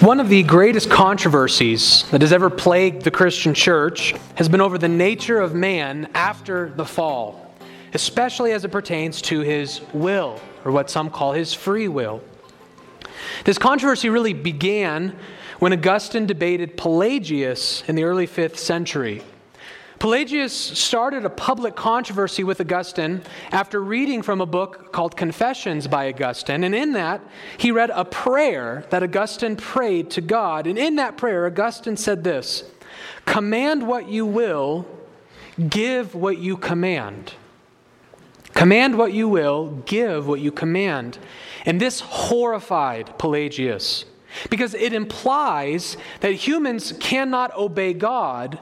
One of the greatest controversies that has ever plagued the Christian church has been over the nature of man after the fall, especially as it pertains to his will, or what some call his free will. This controversy really began when Augustine debated Pelagius in the early 5th century. Pelagius started a public controversy with Augustine after reading from a book called Confessions by Augustine. And in that, he read a prayer that Augustine prayed to God. And in that prayer, Augustine said this Command what you will, give what you command. Command what you will, give what you command. And this horrified Pelagius because it implies that humans cannot obey God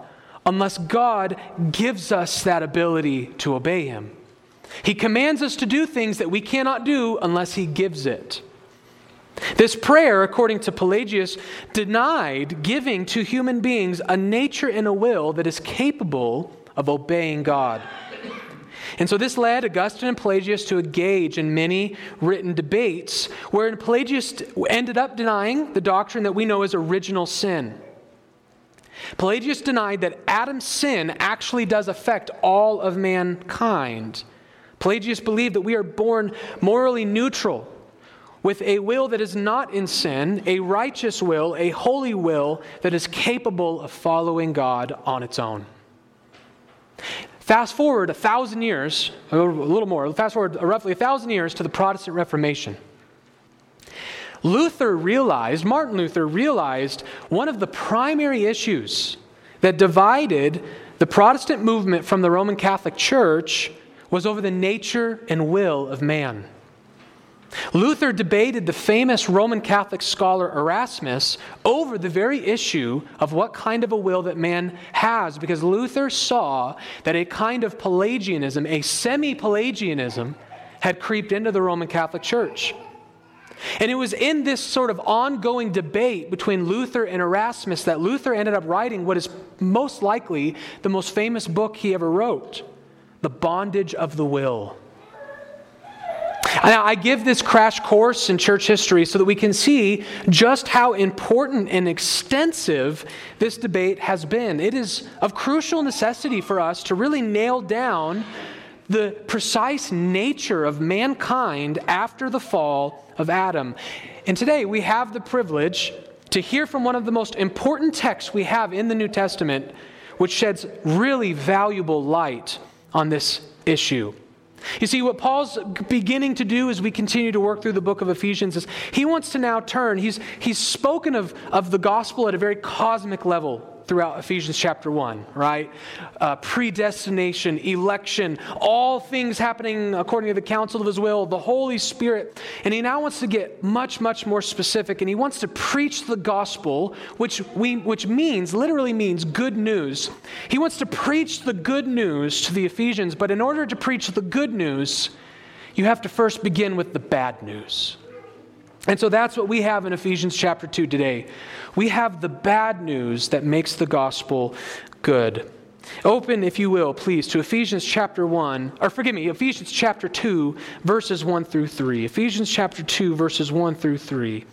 unless God gives us that ability to obey Him. He commands us to do things that we cannot do unless He gives it. This prayer, according to Pelagius, denied giving to human beings a nature and a will that is capable of obeying God. And so this led Augustine and Pelagius to engage in many written debates, wherein Pelagius ended up denying the doctrine that we know as original sin. Pelagius denied that Adam's sin actually does affect all of mankind. Pelagius believed that we are born morally neutral, with a will that is not in sin, a righteous will, a holy will that is capable of following God on its own. Fast forward a thousand years, a little more, fast forward roughly a thousand years to the Protestant Reformation. Luther realized, Martin Luther realized, one of the primary issues that divided the Protestant movement from the Roman Catholic Church was over the nature and will of man. Luther debated the famous Roman Catholic scholar Erasmus over the very issue of what kind of a will that man has, because Luther saw that a kind of Pelagianism, a semi Pelagianism, had creeped into the Roman Catholic Church. And it was in this sort of ongoing debate between Luther and Erasmus that Luther ended up writing what is most likely the most famous book he ever wrote The Bondage of the Will. Now, I give this crash course in church history so that we can see just how important and extensive this debate has been. It is of crucial necessity for us to really nail down the precise nature of mankind after the fall of Adam. And today we have the privilege to hear from one of the most important texts we have in the New Testament, which sheds really valuable light on this issue. You see, what Paul's beginning to do as we continue to work through the book of Ephesians is he wants to now turn. He's, he's spoken of, of the gospel at a very cosmic level throughout Ephesians chapter 1, right? Uh, predestination, election, all things happening according to the counsel of his will, the Holy Spirit. And he now wants to get much, much more specific, and he wants to preach the gospel, which, we, which means, literally means good news. He wants to preach the good news to the Ephesians, but in order to preach the good news, you have to first begin with the bad news. And so that's what we have in Ephesians chapter 2 today. We have the bad news that makes the gospel good. Open, if you will, please, to Ephesians chapter 1, or forgive me, Ephesians chapter 2, verses 1 through 3. Ephesians chapter 2, verses 1 through 3.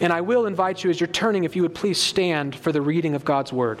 And I will invite you, as you're turning, if you would please stand for the reading of God's word.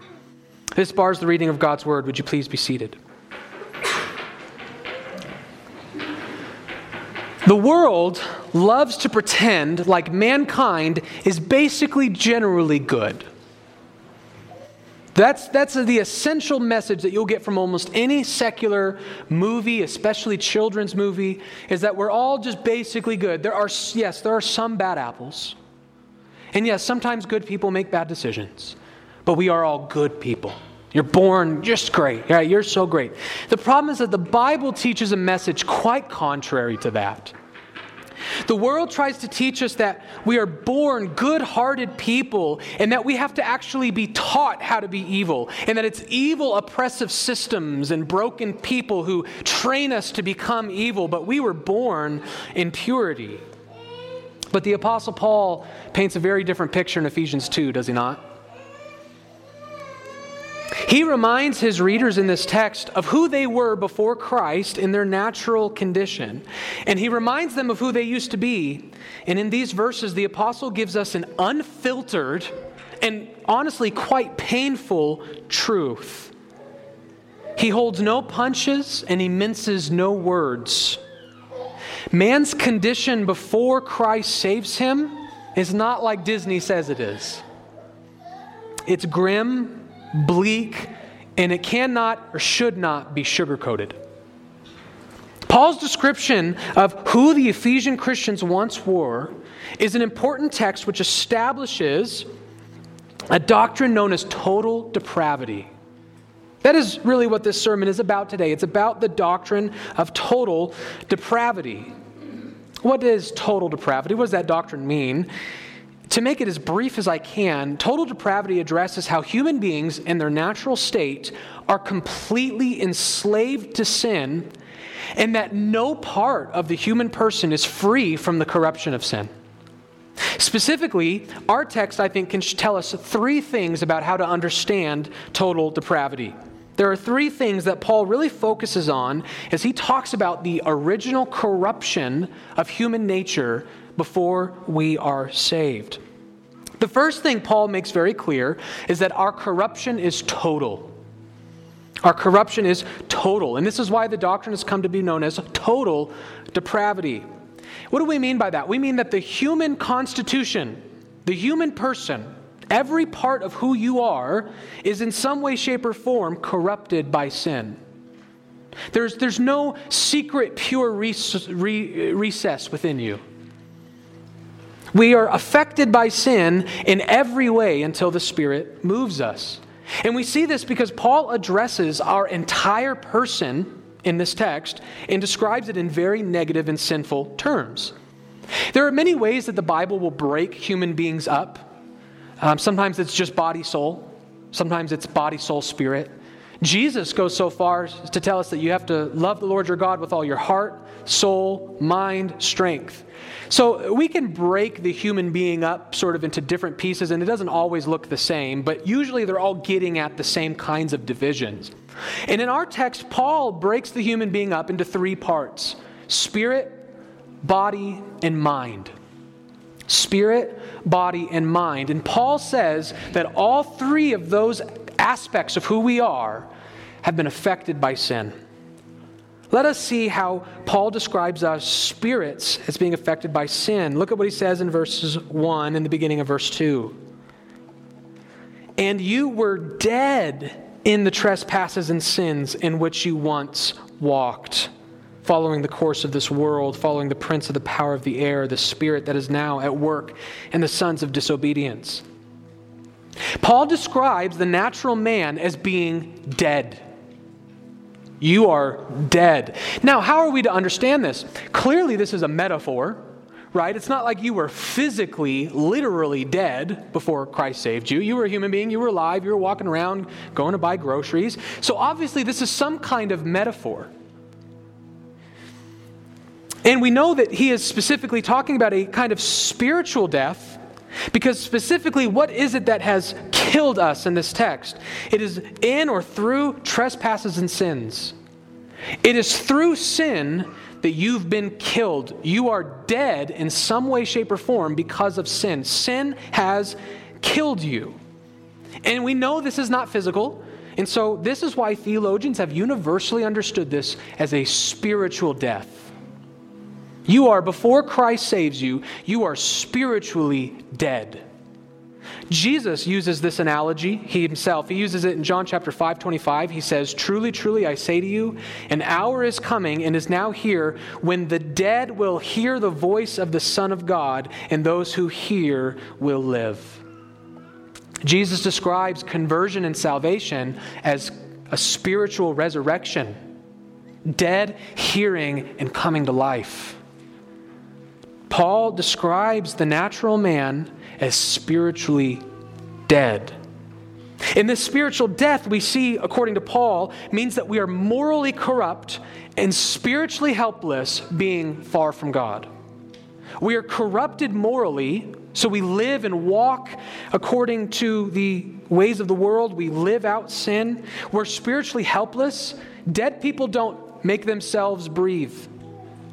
This bars the reading of God's word. Would you please be seated? The world loves to pretend like mankind is basically generally good. That's, that's the essential message that you'll get from almost any secular movie, especially children's movie, is that we're all just basically good. There are, yes, there are some bad apples. And yes, sometimes good people make bad decisions but we are all good people. You're born just great. Yeah, you're so great. The problem is that the Bible teaches a message quite contrary to that. The world tries to teach us that we are born good hearted people and that we have to actually be taught how to be evil, and that it's evil, oppressive systems and broken people who train us to become evil, but we were born in purity. But the Apostle Paul paints a very different picture in Ephesians 2, does he not? He reminds his readers in this text of who they were before Christ in their natural condition. And he reminds them of who they used to be. And in these verses, the apostle gives us an unfiltered and honestly quite painful truth. He holds no punches and he minces no words. Man's condition before Christ saves him is not like Disney says it is. It's grim, bleak, and it cannot or should not be sugarcoated. Paul's description of who the Ephesian Christians once were is an important text which establishes a doctrine known as total depravity. That is really what this sermon is about today. It's about the doctrine of total depravity. What is total depravity? What does that doctrine mean? To make it as brief as I can, total depravity addresses how human beings in their natural state are completely enslaved to sin and that no part of the human person is free from the corruption of sin. Specifically, our text, I think, can tell us three things about how to understand total depravity. There are three things that Paul really focuses on as he talks about the original corruption of human nature before we are saved. The first thing Paul makes very clear is that our corruption is total. Our corruption is total. And this is why the doctrine has come to be known as total depravity. What do we mean by that? We mean that the human constitution, the human person, every part of who you are, is in some way, shape, or form corrupted by sin. There's, there's no secret, pure recess within you. We are affected by sin in every way until the Spirit moves us. And we see this because Paul addresses our entire person in this text and describes it in very negative and sinful terms. There are many ways that the Bible will break human beings up. Um, sometimes it's just body, soul. Sometimes it's body, soul, spirit. Jesus goes so far as to tell us that you have to love the Lord your God with all your heart, soul, mind, strength. So we can break the human being up sort of into different pieces, and it doesn't always look the same, but usually they're all getting at the same kinds of divisions. And in our text, Paul breaks the human being up into three parts spirit, body, and mind. Spirit, body, and mind. And Paul says that all three of those aspects of who we are have been affected by sin. Let us see how Paul describes our spirits as being affected by sin. Look at what he says in verses 1 and the beginning of verse 2. And you were dead in the trespasses and sins in which you once walked, following the course of this world, following the prince of the power of the air, the spirit that is now at work in the sons of disobedience. Paul describes the natural man as being dead. You are dead. Now, how are we to understand this? Clearly, this is a metaphor, right? It's not like you were physically, literally dead before Christ saved you. You were a human being, you were alive, you were walking around, going to buy groceries. So, obviously, this is some kind of metaphor. And we know that he is specifically talking about a kind of spiritual death because specifically, what is it that has killed us in this text? It is in or through trespasses and sins. It is through sin that you've been killed. You are dead in some way, shape, or form because of sin. Sin has killed you. And we know this is not physical. And so, this is why theologians have universally understood this as a spiritual death. You are, before Christ saves you, you are spiritually dead. Jesus uses this analogy he himself. He uses it in John chapter 5, 25. He says, Truly, truly, I say to you, an hour is coming and is now here when the dead will hear the voice of the Son of God, and those who hear will live. Jesus describes conversion and salvation as a spiritual resurrection, dead, hearing, and coming to life. Paul describes the natural man as spiritually dead. In this spiritual death, we see, according to Paul, means that we are morally corrupt and spiritually helpless, being far from God. We are corrupted morally, so we live and walk according to the ways of the world. We live out sin. We're spiritually helpless. Dead people don't make themselves breathe.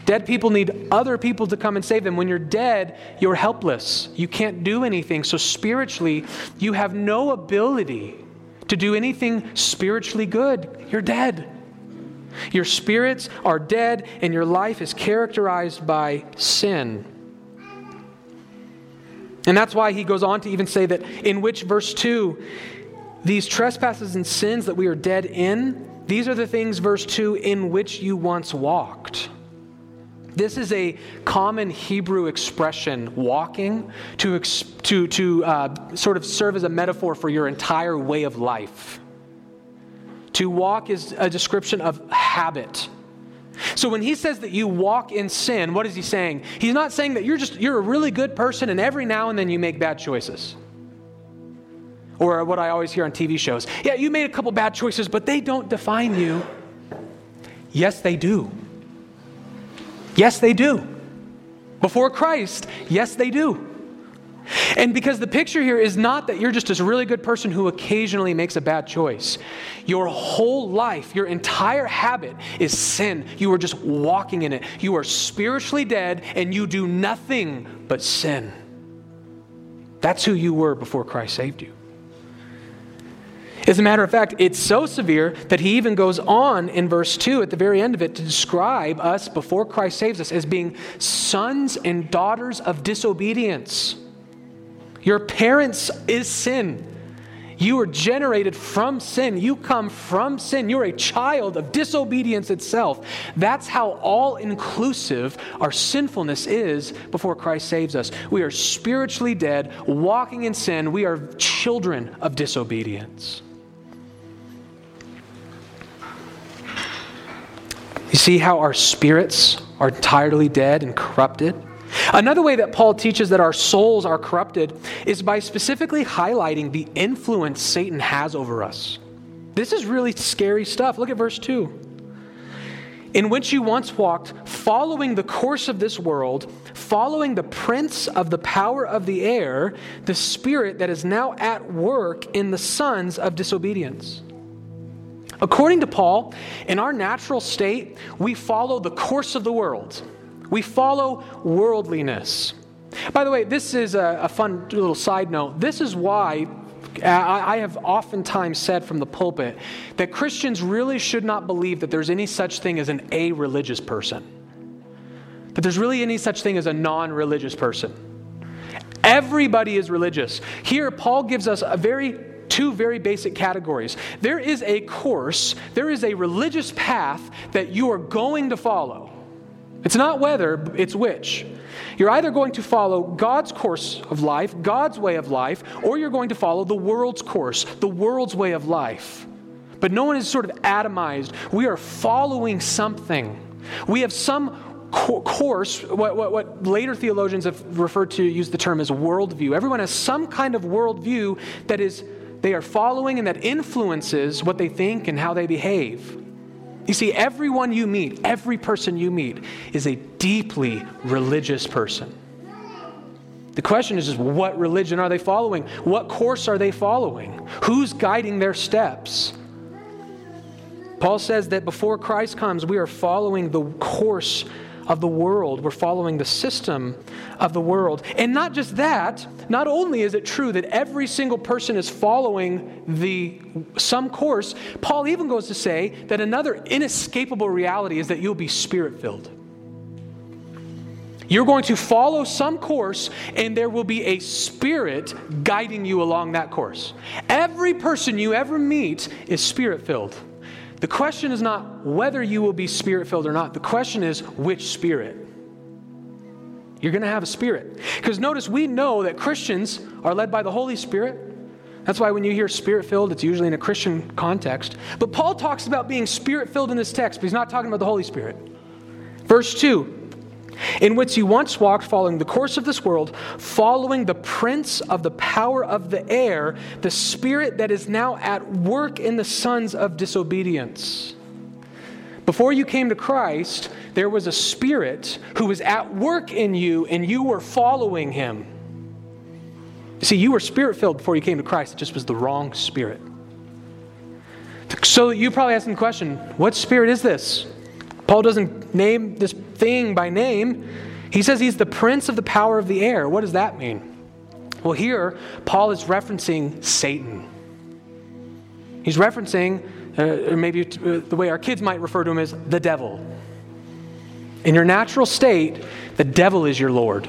Dead people need other people to come and save them. When you're dead, you're helpless. You can't do anything. So, spiritually, you have no ability to do anything spiritually good. You're dead. Your spirits are dead, and your life is characterized by sin. And that's why he goes on to even say that in which, verse 2, these trespasses and sins that we are dead in, these are the things, verse 2, in which you once walked. This is a common Hebrew expression, walking, to, to, to uh, sort of serve as a metaphor for your entire way of life. To walk is a description of habit. So when he says that you walk in sin, what is he saying? He's not saying that you're just you're a really good person and every now and then you make bad choices. Or what I always hear on TV shows. Yeah, you made a couple bad choices, but they don't define you. Yes, they do. Yes, they do. Before Christ, yes, they do. And because the picture here is not that you're just this really good person who occasionally makes a bad choice. Your whole life, your entire habit is sin. You are just walking in it. You are spiritually dead and you do nothing but sin. That's who you were before Christ saved you. As a matter of fact, it's so severe that he even goes on in verse 2 at the very end of it to describe us before Christ saves us as being sons and daughters of disobedience. Your parents is sin. You were generated from sin. You come from sin. You're a child of disobedience itself. That's how all inclusive our sinfulness is before Christ saves us. We are spiritually dead, walking in sin. We are children of disobedience. You see how our spirits are entirely dead and corrupted? Another way that Paul teaches that our souls are corrupted is by specifically highlighting the influence Satan has over us. This is really scary stuff. Look at verse 2. In which you once walked, following the course of this world, following the prince of the power of the air, the spirit that is now at work in the sons of disobedience According to Paul, in our natural state, we follow the course of the world. We follow worldliness. By the way, this is a, a fun little side note. This is why I, have oftentimes said from the pulpit that Christians really should not believe that there's any such thing as an a religious person, that there's really any such thing as a non religious person. Everybody is religious. Here, Paul gives us a very two very basic categories. There is a course, there is a religious path that you are going to follow. It's not whether, it's which. You're either going to follow God's course of life, God's way of life, or you're going to follow the world's course, the world's way of life. But no one is sort of atomized. We are following something. We have some course, what, what, what, later theologians have referred to, use the term as worldview. Everyone has some kind of worldview that is they are following and that influences what they think and how they behave. You see, everyone you meet, every person you meet, is a deeply religious person. The question is just what religion are they following? What course are they following? Who's guiding their steps? Paul says that before Christ comes, we are following the course of the world. We're following the system of the world. And not just that, not only is it true that every single person is following the some course, Paul even goes to say that another inescapable reality is that you'll be spirit-filled. You're going to follow some course, and there will be a spirit guiding you along that course. Every person you ever meet is spirit filled. The question is not whether you will be spirit filled or not. The question is which spirit. You're going to have a spirit. Because notice, we know that Christians are led by the Holy Spirit. That's why when you hear spirit filled, it's usually in a Christian context. But Paul talks about being spirit filled in this text, but he's not talking about the Holy Spirit. Verse 2 in which you once walked, following the course of this world, following the prince of the power of the air, the spirit that is now at work in the sons of disobedience. Before you came to Christ, there was a spirit who was at work in you, and you were following him. See, you were spirit filled before you came to Christ, it just was the wrong spirit. So you probably asking the question what spirit is this? Paul doesn't name this thing by name. He says he's the prince of the power of the air. What does that mean? Well, here, Paul is referencing Satan. He's referencing, uh, maybe uh, the way our kids might refer to him as the devil. In your natural state, the devil is your Lord.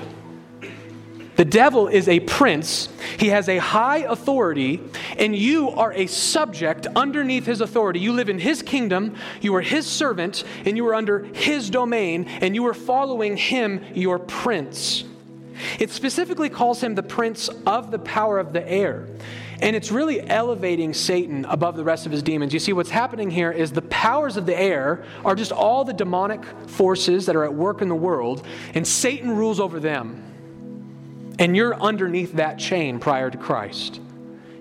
The devil is a prince, he has a high authority, and you are a subject underneath his authority. You live in his kingdom, you are his servant, and you are under his domain, and you are following him, your prince. It specifically calls him the prince of the power of the air. And it's really elevating Satan above the rest of his demons. You see, what's happening here is the powers of the air are just all the demonic forces that are at work in the world, and Satan rules over them and you're underneath that chain prior to Christ.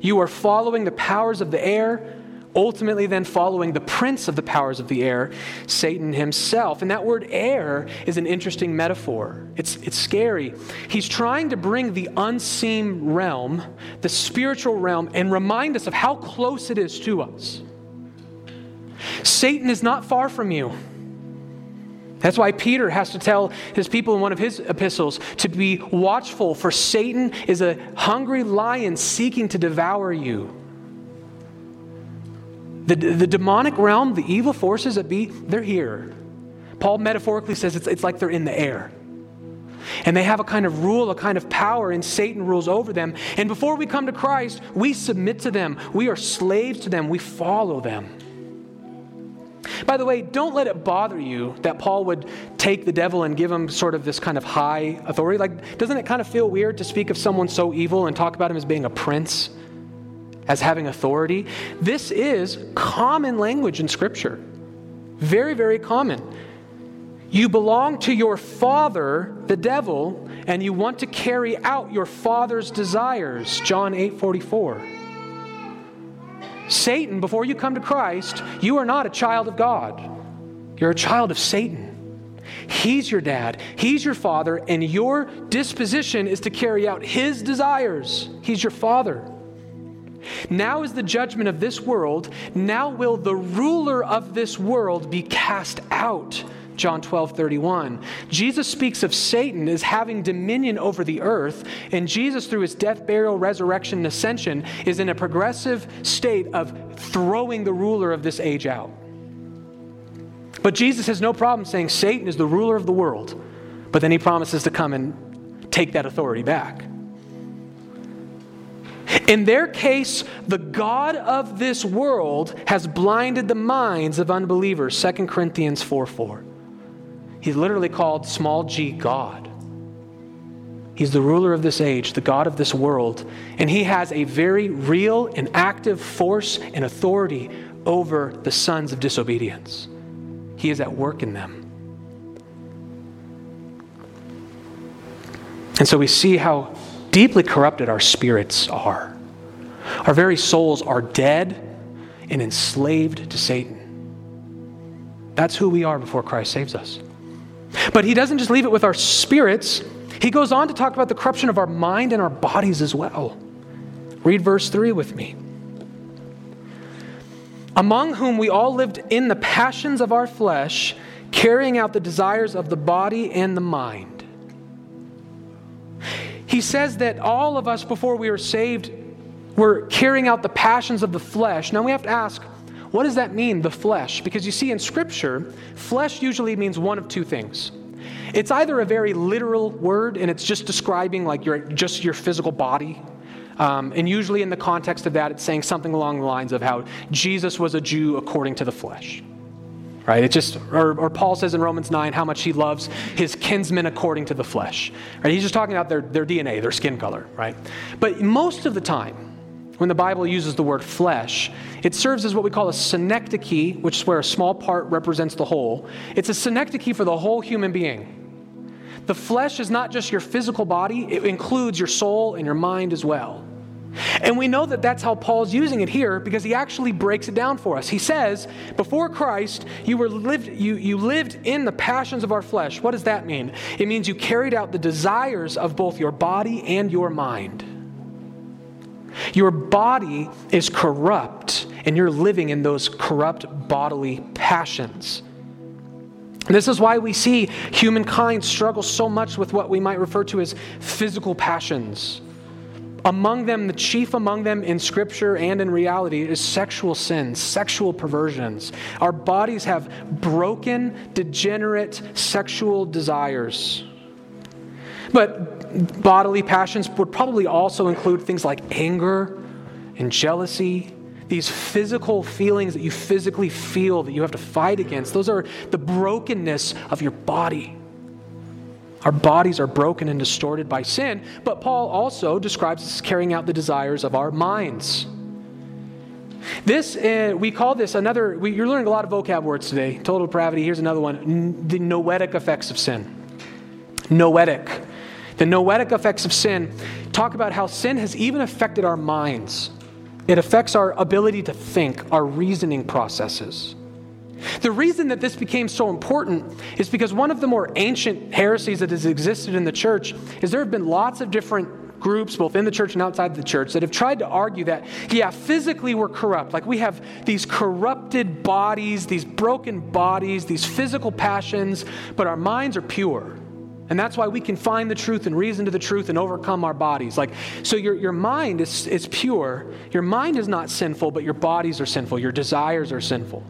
You are following the powers of the air, ultimately, then following the prince of the powers of the air, Satan himself. And that word air is an interesting metaphor. It's, it's scary. He's trying to bring the unseen realm, the spiritual realm, and remind us of how close it is to us. Satan is not far from you. That's why Peter has to tell his people in one of his epistles to be watchful, for Satan is a hungry lion seeking to devour you. The, the demonic realm, the evil forces that be, they're here. Paul metaphorically says it's, it's like they're in the air. And they have a kind of rule, a kind of power, and Satan rules over them. And before we come to Christ, we submit to them. We are slaves to them. We follow them. By the way, don't let it bother you that Paul would take the devil and give him sort of this kind of high authority. Like, doesn't it kind of feel weird to speak of someone so evil and talk about him as being a prince, as having authority? This is common language in Scripture. Very, very common. You belong to your father, the devil, and you want to carry out your father's desires. John 8 44. Satan, before you come to Christ, you are not a child of God. You're a child of Satan. He's your dad, he's your father, and your disposition is to carry out his desires. He's your father. Now is the judgment of this world. Now will the ruler of this world be cast out. John 12, 31. Jesus speaks of Satan as having dominion over the earth, and Jesus, through his death, burial, resurrection, and ascension, is in a progressive state of throwing the ruler of this age out. But Jesus has no problem saying Satan is the ruler of the world, but then he promises to come and take that authority back. In their case, the God of this world has blinded the minds of unbelievers. 2 Corinthians 4 4. He's literally called small g God. He's the ruler of this age, the God of this world, and he has a very real and active force and authority over the sons of disobedience. He is at work in them. And so we see how deeply corrupted our spirits are. Our very souls are dead and enslaved to Satan. That's who we are before Christ saves us. But he doesn't just leave it with our spirits, he goes on to talk about the corruption of our mind and our bodies as well. Read verse 3 with me. Among whom we all lived in the passions of our flesh, carrying out the desires of the body and the mind. He says that all of us, before we were saved, were carrying out the passions of the flesh. Now we have to ask, what does that mean, the flesh? Because you see, in Scripture, flesh usually means one of two things. It's either a very literal word, and it's just describing like your just your physical body, um, and usually in the context of that, it's saying something along the lines of how Jesus was a Jew according to the flesh. Right? It just, or, or Paul says in Romans 9 how much he loves his kinsmen according to the flesh. Right? He's just talking about their, their DNA, their skin color, right? But most of the time, when the Bible uses the word flesh, it serves as what we call a synecdoche, which is where a small part represents the whole. It's a synecdoche for the whole human being. The flesh is not just your physical body, it includes your soul and your mind as well. And we know that that's how Paul's using it here because he actually breaks it down for us. He says, before Christ, you, were lived, you, you lived in the passions of our flesh. What does that mean? It means you carried out the desires of both your body and your mind. Your body is corrupt, and you're living in those corrupt bodily passions. This is why we see humankind struggle so much with what we might refer to as physical passions. Among them, the chief among them in scripture and in reality is sexual sins, sexual perversions. Our bodies have broken, degenerate sexual desires. But bodily passions would probably also include things like anger and jealousy these physical feelings that you physically feel that you have to fight against, those are the brokenness of your body. Our bodies are broken and distorted by sin, but Paul also describes us carrying out the desires of our minds. This, uh, we call this another, we, you're learning a lot of vocab words today. Total depravity, here's another one the noetic effects of sin. Noetic. The noetic effects of sin talk about how sin has even affected our minds. It affects our ability to think, our reasoning processes. The reason that this became so important is because one of the more ancient heresies that has existed in the church is there have been lots of different groups, both in the church and outside the church, that have tried to argue that, yeah, physically we're corrupt. Like we have these corrupted bodies, these broken bodies, these physical passions, but our minds are pure. And that's why we can find the truth and reason to the truth and overcome our bodies. Like, so your, your mind is, is pure. Your mind is not sinful, but your bodies are sinful. Your desires are sinful.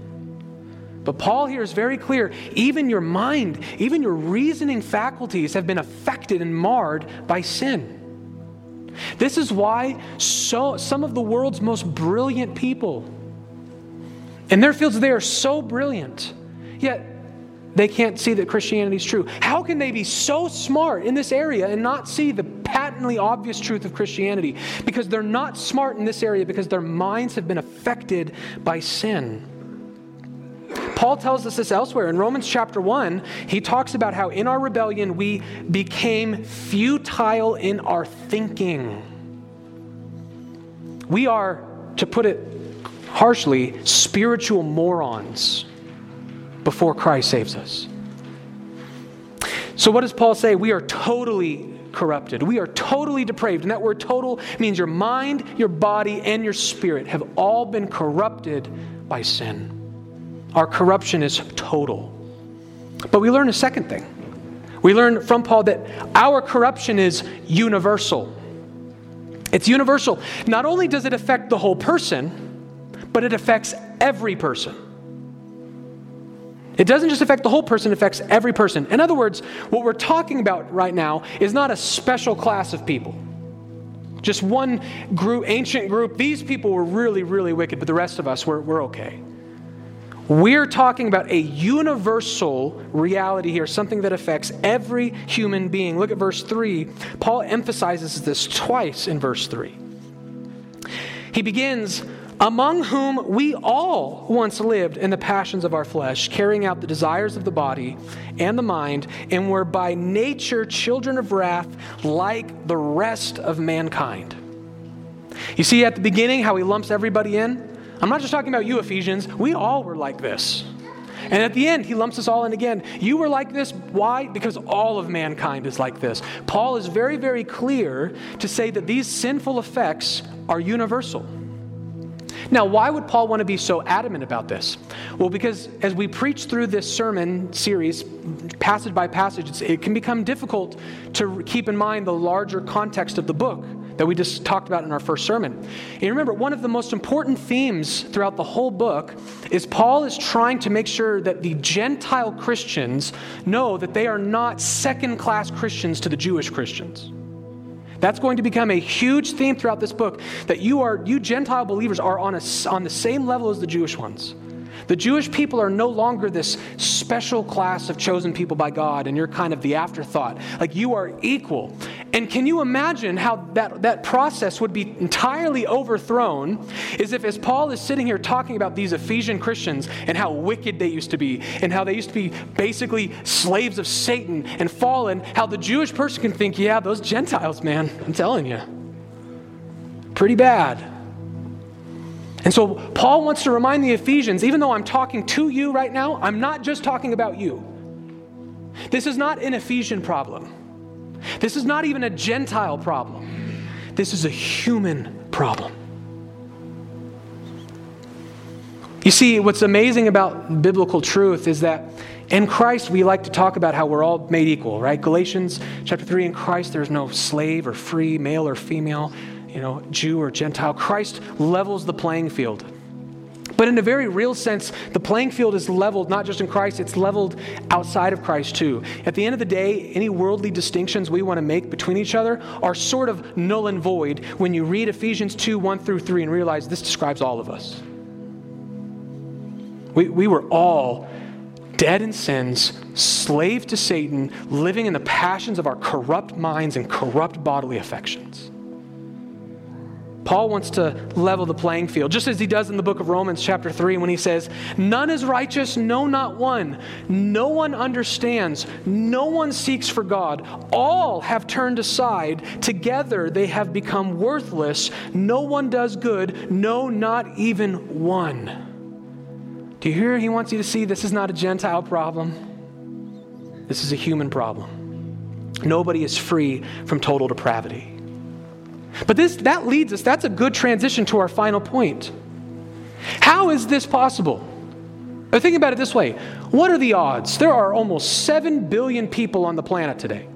But Paul here is very clear. Even your mind, even your reasoning faculties have been affected and marred by sin. This is why so, some of the world's most brilliant people, in their fields, they are so brilliant, yet they can't see that Christianity is true. How can they be so smart in this area and not see the patently obvious truth of Christianity? Because they're not smart in this area because their minds have been affected by sin. Paul tells us this elsewhere. In Romans chapter 1, he talks about how in our rebellion we became futile in our thinking. We are, to put it harshly, spiritual morons before Christ saves us. So, what does Paul say? We are totally corrupted. We are totally depraved. And that word total means your mind, your body, and your spirit have all been corrupted by sin. Our corruption is total. But we learn a second thing. We learn from Paul that our corruption is universal. It's universal. Not only does it affect the whole person, but it affects every person. It doesn't just affect the whole person, it affects every person. In other words, what we're talking about right now is not a special class of people. Just one group, ancient group. These people were really, really wicked, but the rest of us, we're, we're okay. We're talking about a universal reality here, something that affects every human being. Look at verse 3. Paul emphasizes this twice in verse 3. He begins among whom we all once lived in the passions of our flesh, carrying out the desires of the body and the mind, and were by nature children of wrath like the rest of mankind. You see at the beginning how he lumps everybody in? I'm not just talking about you, Ephesians. We all were like this. And at the end, he lumps us all in again. You were like this. Why? Because all of mankind is like this. Paul is very, very clear to say that these sinful effects are universal. Now, why would Paul want to be so adamant about this? Well, because as we preach through this sermon series, passage by passage, it can become difficult to keep in mind the larger context of the book that we just talked about in our first sermon. And remember, one of the most important themes throughout the whole book is Paul is trying to make sure that the Gentile Christians know that they are not second class Christians to the Jewish Christians. That's going to become a huge theme throughout this book that you are you Gentile believers are on a, on the same level as the Jewish ones. The Jewish people are no longer this special class of chosen people by God, and you're kind of the afterthought. Like you are equal. And can you imagine how that, that process would be entirely overthrown is if, as Paul is sitting here talking about these Ephesian Christians and how wicked they used to be, and how they used to be basically slaves of Satan and fallen, how the Jewish person can think, yeah, those Gentiles, man, I'm telling you, pretty bad. And so Paul wants to remind the Ephesians, even though I'm talking to you right now, I'm not just talking about you. This is not an Ephesian problem. This is not even a Gentile problem. This is a human problem. You see, what's amazing about biblical truth is that in Christ, we like to talk about how we're all made equal, right? Galatians chapter 3 in Christ, there's no slave or free, male or female, you know, Jew or Gentile. Christ levels the playing field. But in a very real sense, the playing field is leveled not just in Christ, it's leveled outside of Christ too. At the end of the day, any worldly distinctions we want to make between each other are sort of null and void when you read Ephesians 2 1 through 3 and realize this describes all of us. We, we were all dead in sins, slave to Satan, living in the passions of our corrupt minds and corrupt bodily affections. Paul wants to level the playing field, just as he does in the book of Romans, chapter 3, when he says, None is righteous, no, not one. No one understands, no one seeks for God. All have turned aside. Together they have become worthless. No one does good, no, not even one. Do you hear? He wants you to see this is not a Gentile problem, this is a human problem. Nobody is free from total depravity. But this, that leads us, that's a good transition to our final point. How is this possible? But think about it this way what are the odds? There are almost 7 billion people on the planet today,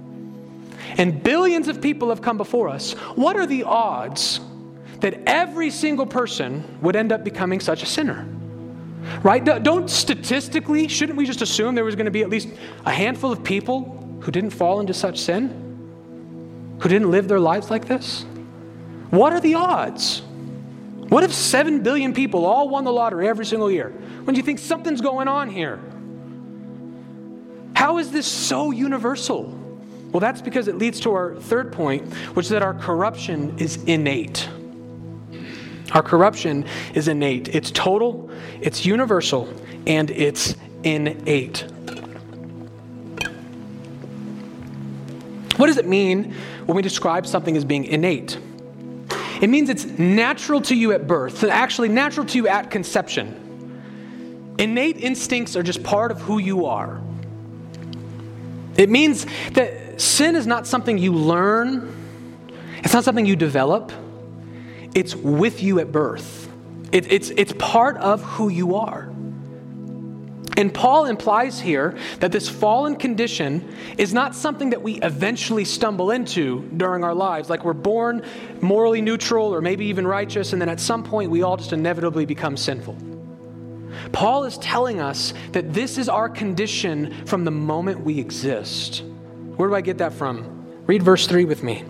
and billions of people have come before us. What are the odds that every single person would end up becoming such a sinner? Right? Don't statistically, shouldn't we just assume there was going to be at least a handful of people who didn't fall into such sin? Who didn't live their lives like this? What are the odds? What if 7 billion people all won the lottery every single year? When you think something's going on here? How is this so universal? Well, that's because it leads to our third point, which is that our corruption is innate. Our corruption is innate. It's total, it's universal, and it's innate. What does it mean when we describe something as being innate? It means it's natural to you at birth, actually, natural to you at conception. Innate instincts are just part of who you are. It means that sin is not something you learn, it's not something you develop, it's with you at birth. It, it's, it's part of who you are. And Paul implies here that this fallen condition is not something that we eventually stumble into during our lives. Like we're born morally neutral or maybe even righteous, and then at some point we all just inevitably become sinful. Paul is telling us that this is our condition from the moment we exist. Where do I get that from? Read verse 3 with me.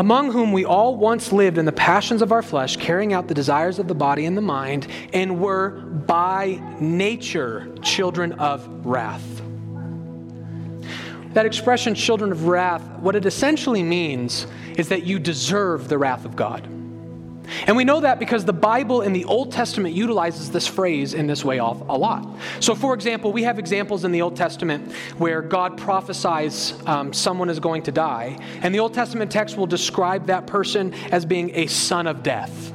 Among whom we all once lived in the passions of our flesh, carrying out the desires of the body and the mind, and were by nature children of wrath. That expression, children of wrath, what it essentially means is that you deserve the wrath of God. And we know that because the Bible in the Old Testament utilizes this phrase in this way a lot. So, for example, we have examples in the Old Testament where God prophesies um, someone is going to die, and the Old Testament text will describe that person as being a son of death.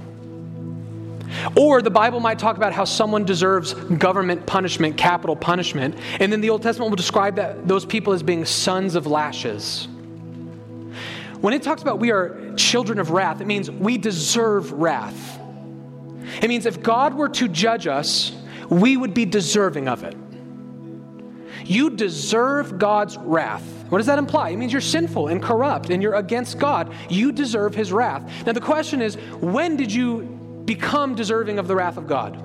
Or the Bible might talk about how someone deserves government punishment, capital punishment, and then the Old Testament will describe that, those people as being sons of lashes. When it talks about we are children of wrath, it means we deserve wrath. It means if God were to judge us, we would be deserving of it. You deserve God's wrath. What does that imply? It means you're sinful and corrupt and you're against God. You deserve his wrath. Now, the question is when did you become deserving of the wrath of God?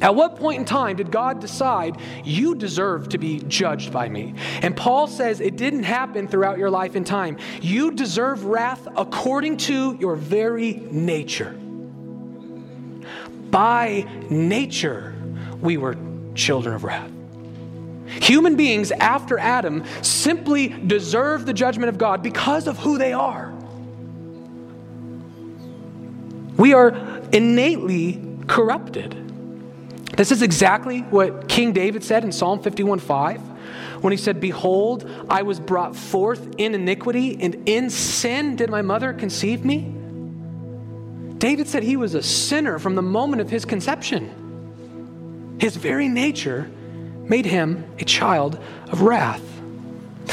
At what point in time did God decide you deserve to be judged by me? And Paul says it didn't happen throughout your life and time. You deserve wrath according to your very nature. By nature, we were children of wrath. Human beings after Adam simply deserve the judgment of God because of who they are. We are innately corrupted. This is exactly what King David said in Psalm 51 5 when he said, Behold, I was brought forth in iniquity, and in sin did my mother conceive me. David said he was a sinner from the moment of his conception. His very nature made him a child of wrath.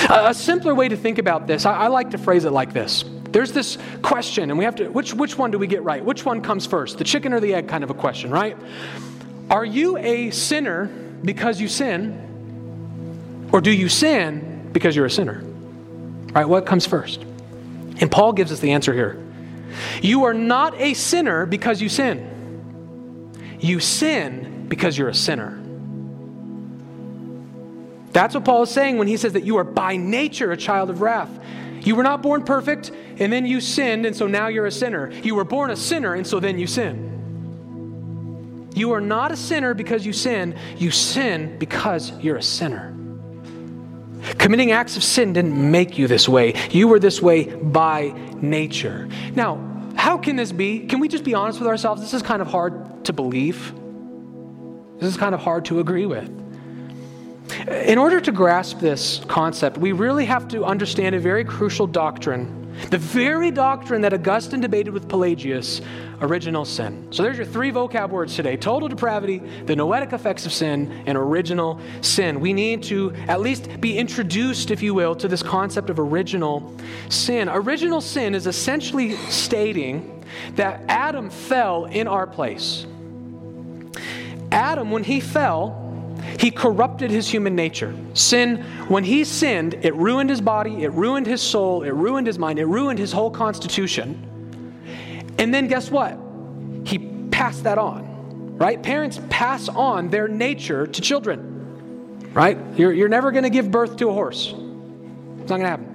A, simpler way to think about this, I, I like to phrase it like this. There's this question, and we have to, which, which one do we get right? Which one comes first? The chicken or the egg kind of a question, right? Are you a sinner because you sin? Or do you sin because you're a sinner? Right? What comes first? And Paul gives us the answer here. You are not a sinner because you sin. You sin because you're a sinner. That's what Paul is saying when he says that you are by nature a child of wrath. You were not born perfect, and then you sinned, and so now you're a sinner. You were born a sinner, and so then you sin. You are not a sinner because you sin, you sin because you're a sinner. Committing acts of sin didn't make you this way. You were this way by nature. Now, how can this be? Can we just be honest with ourselves? This is kind of hard to believe. This is kind of hard to agree with. In order to grasp this concept, we really have to understand a very crucial doctrine the very doctrine that Augustine debated with Pelagius original sin. So there's your three vocab words today total depravity, the noetic effects of sin, and original sin. We need to at least be introduced, if you will, to this concept of original sin. Original sin is essentially stating that Adam fell in our place. Adam, when he fell, he corrupted his human nature. Sin, when he sinned, it ruined his body, it ruined his soul, it ruined his mind, it ruined his whole constitution. And then guess what? He passed that on, right? Parents pass on their nature to children, right? You're, you're never going to give birth to a horse. It's not going to happen.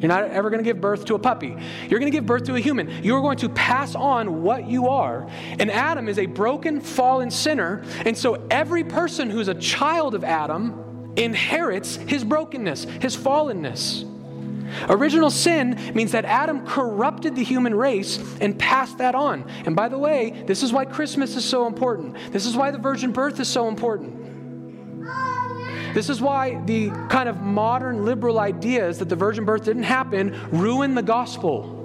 You're not ever going to give birth to a puppy. You're going to give birth to a human. You're going to pass on what you are. And Adam is a broken, fallen sinner. And so every person who's a child of Adam inherits his brokenness, his fallenness. Original sin means that Adam corrupted the human race and passed that on. And by the way, this is why Christmas is so important. This is why the virgin birth is so important. This is why the kind of modern liberal ideas that the virgin birth didn't happen ruin the gospel.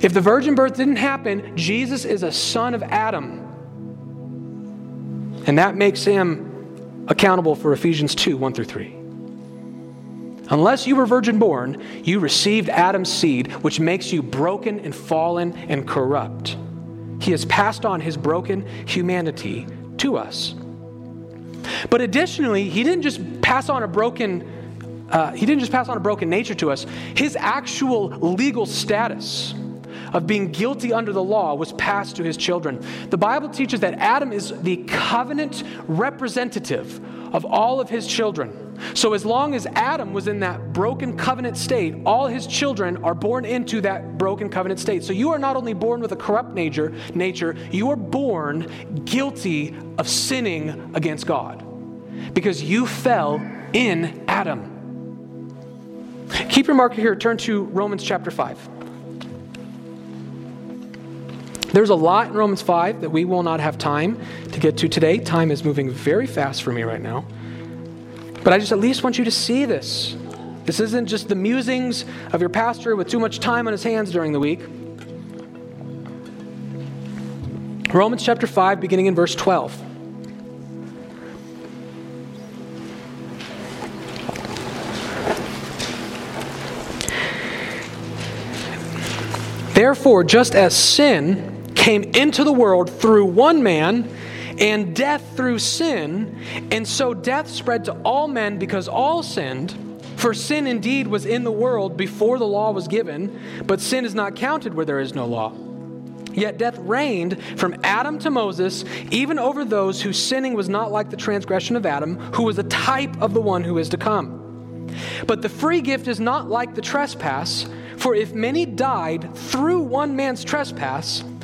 If the virgin birth didn't happen, Jesus is a son of Adam. And that makes him accountable for Ephesians 2 1 through 3. Unless you were virgin born, you received Adam's seed, which makes you broken and fallen and corrupt. He has passed on his broken humanity to us. But additionally, he didn't just pass on a broken uh, he didn't just pass on a broken nature to us. His actual legal status of being guilty under the law was passed to his children. The Bible teaches that Adam is the covenant representative of all of his children. So, as long as Adam was in that broken covenant state, all his children are born into that broken covenant state. So, you are not only born with a corrupt nature, nature you are born guilty of sinning against God because you fell in Adam. Keep your marker here, turn to Romans chapter 5. There's a lot in Romans 5 that we will not have time to get to today. Time is moving very fast for me right now. But I just at least want you to see this. This isn't just the musings of your pastor with too much time on his hands during the week. Romans chapter 5, beginning in verse 12. Therefore, just as sin came into the world through one man, and death through sin, and so death spread to all men because all sinned. For sin indeed was in the world before the law was given, but sin is not counted where there is no law. Yet death reigned from Adam to Moses, even over those whose sinning was not like the transgression of Adam, who was a type of the one who is to come. But the free gift is not like the trespass. For if many died through one man's trespass,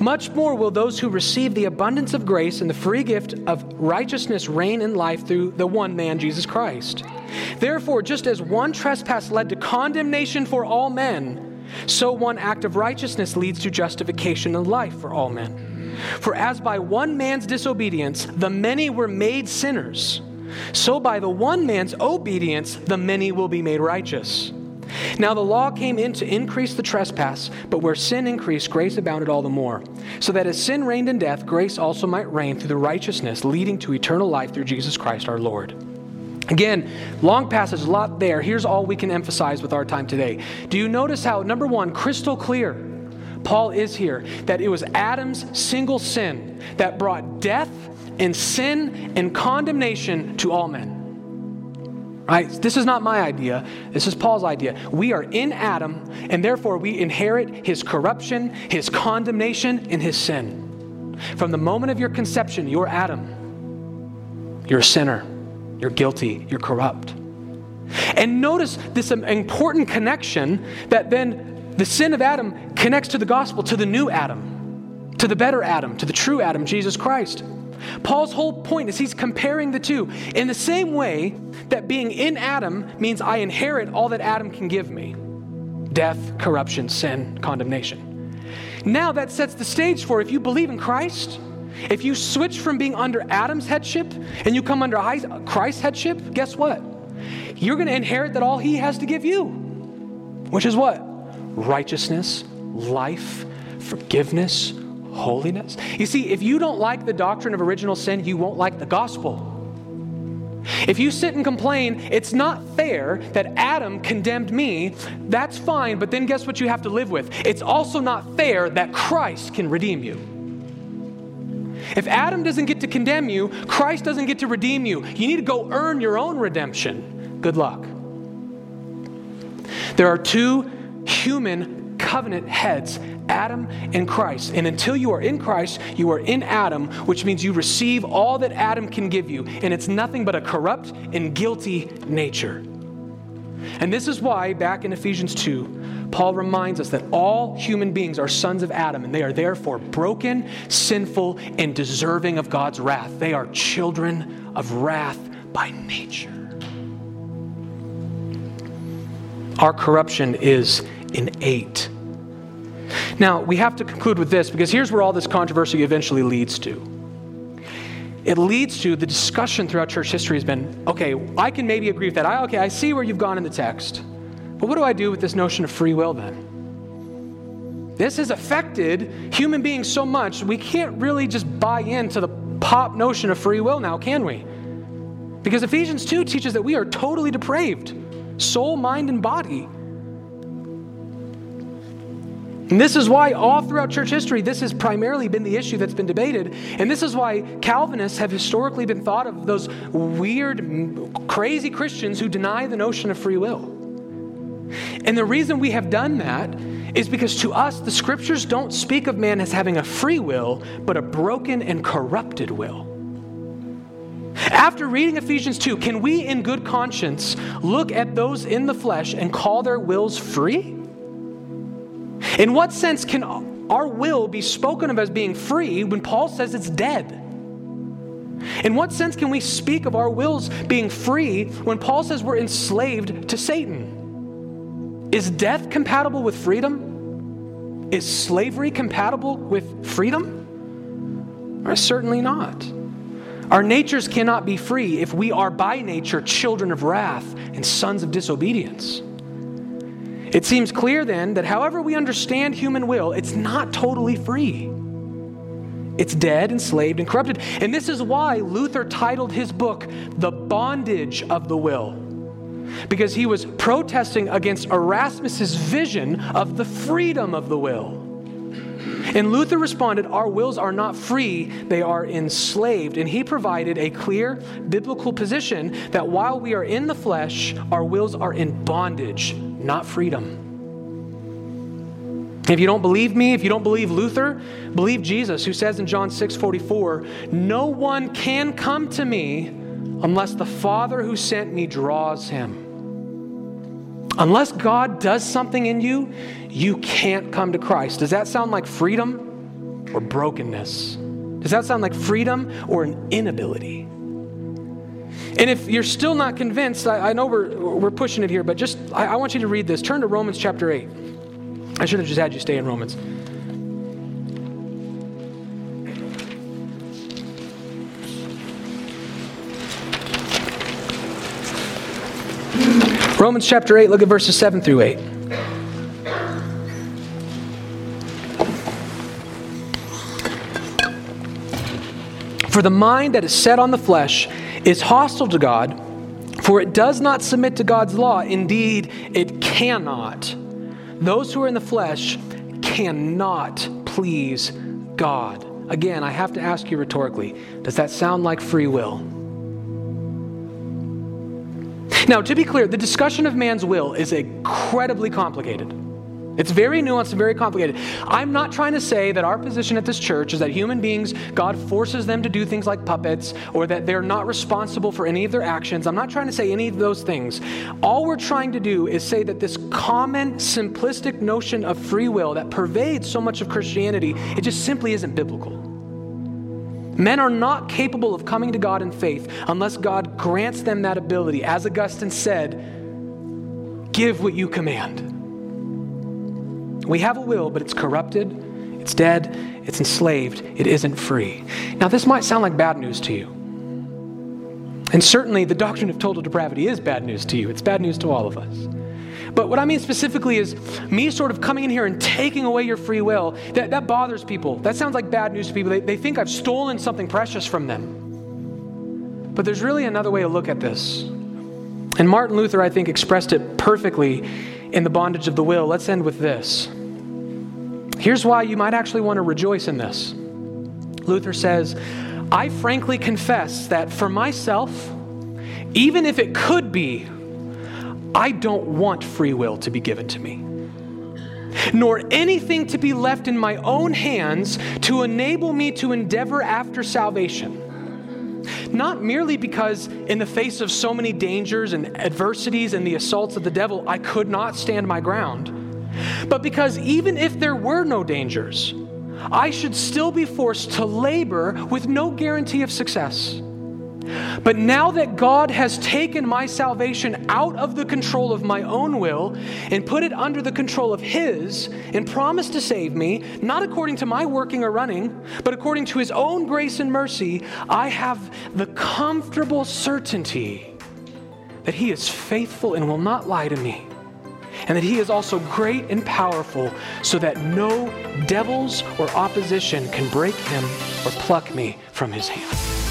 much more will those who receive the abundance of grace and the free gift of righteousness reign in life through the one man, Jesus Christ. Therefore, just as one trespass led to condemnation for all men, so one act of righteousness leads to justification and life for all men. For as by one man's disobedience the many were made sinners, so by the one man's obedience the many will be made righteous. Now the law came in to increase the trespass, but where sin increased, grace abounded all the more. So that as sin reigned in death, grace also might reign through the righteousness leading to eternal life through Jesus Christ our Lord. Again, long passage, a lot there. Here's all we can emphasize with our time today. Do you notice how, number one, crystal clear, Paul is here, that it was Adam's single sin that brought death and sin and condemnation to all men? Right? This is not my idea. This is Paul's idea. We are in Adam, and therefore we inherit his corruption, his condemnation, and his sin. From the moment of your conception, you're Adam. You're a sinner. You're guilty. You're corrupt. And notice this important connection that then the sin of Adam connects to the gospel, to the new Adam, to the better Adam, to the true Adam, Jesus Christ. Paul's whole point is he's comparing the two. In the same way that being in Adam means I inherit all that Adam can give me death, corruption, sin, condemnation. Now that sets the stage for if you believe in Christ, if you switch from being under Adam's headship and you come under Christ's headship, guess what? You're going to inherit that all he has to give you, which is what? Righteousness, life, forgiveness, holiness. You see, if you don't like the doctrine of original sin, you won't like the gospel. If you sit and complain, it's not fair that Adam condemned me, that's fine, but then guess what you have to live with? It's also not fair that Christ can redeem you. If Adam doesn't get to condemn you, Christ doesn't get to redeem you. You need to go earn your own redemption. Good luck. There are two human covenant heads Adam and Christ. And until you are in Christ, you are in Adam, which means you receive all that Adam can give you. And it's nothing but a corrupt and guilty nature. And this is why, back in Ephesians 2, Paul reminds us that all human beings are sons of Adam, and they are therefore broken, sinful, and deserving of God's wrath. They are children of wrath by nature. Our corruption is innate. Now, we have to conclude with this because here's where all this controversy eventually leads to. It leads to the discussion throughout church history has been okay, I can maybe agree with that. I, okay, I see where you've gone in the text. But what do I do with this notion of free will then? This has affected human beings so much, we can't really just buy into the pop notion of free will now, can we? Because Ephesians 2 teaches that we are totally depraved soul, mind, and body. And this is why, all throughout church history, this has primarily been the issue that's been debated. And this is why Calvinists have historically been thought of those weird, crazy Christians who deny the notion of free will. And the reason we have done that is because to us, the scriptures don't speak of man as having a free will, but a broken and corrupted will. After reading Ephesians 2, can we, in good conscience, look at those in the flesh and call their wills free? In what sense can our will be spoken of as being free when Paul says it's dead? In what sense can we speak of our wills being free when Paul says we're enslaved to Satan? Is death compatible with freedom? Is slavery compatible with freedom? Or certainly not. Our natures cannot be free if we are by nature children of wrath and sons of disobedience. It seems clear then that however we understand human will, it's not totally free. It's dead, enslaved, and corrupted. And this is why Luther titled his book, The Bondage of the Will, because he was protesting against Erasmus's vision of the freedom of the will. And Luther responded, Our wills are not free, they are enslaved. And he provided a clear biblical position that while we are in the flesh, our wills are in bondage, not freedom. If you don't believe me, if you don't believe Luther, believe Jesus, who says in John 6 44, No one can come to me unless the Father who sent me draws him. Unless God does something in you, you can't come to Christ. Does that sound like freedom or brokenness? Does that sound like freedom or an inability? And if you're still not convinced, I, I know we're, we're pushing it here, but just I, I want you to read this. Turn to Romans chapter 8. I should have just had you stay in Romans. Romans chapter 8, look at verses 7 through 8. For the mind that is set on the flesh is hostile to God, for it does not submit to God's law. Indeed, it cannot. Those who are in the flesh cannot please God. Again, I have to ask you rhetorically does that sound like free will? Now, to be clear, the discussion of man's will is incredibly complicated. It's very nuanced and very complicated. I'm not trying to say that our position at this church is that human beings, God forces them to do things like puppets or that they're not responsible for any of their actions. I'm not trying to say any of those things. All we're trying to do is say that this common, simplistic notion of free will that pervades so much of Christianity, it just simply isn't biblical. Men are not capable of coming to God in faith unless God grants them that ability. As Augustine said, give what you command. We have a will, but it's corrupted, it's dead, it's enslaved, it isn't free. Now, this might sound like bad news to you. And certainly, the doctrine of total depravity is bad news to you. It's bad news to all of us. But what I mean specifically is me sort of coming in here and taking away your free will. That, that bothers people. That sounds like bad news to people. They, they think I've stolen something precious from them. But there's really another way to look at this. And Martin Luther, I think, expressed it perfectly in The Bondage of the Will. Let's end with this. Here's why you might actually want to rejoice in this. Luther says, I frankly confess that for myself, even if it could be I don't want free will to be given to me, nor anything to be left in my own hands to enable me to endeavor after salvation. Not merely because, in the face of so many dangers and adversities and the assaults of the devil, I could not stand my ground, but because even if there were no dangers, I should still be forced to labor with no guarantee of success. But now that God has taken my salvation out of the control of my own will and put it under the control of His and promised to save me, not according to my working or running, but according to His own grace and mercy, I have the comfortable certainty that He is faithful and will not lie to me. And that he is also great and powerful, so that no devils or opposition can break him or pluck me from his hand.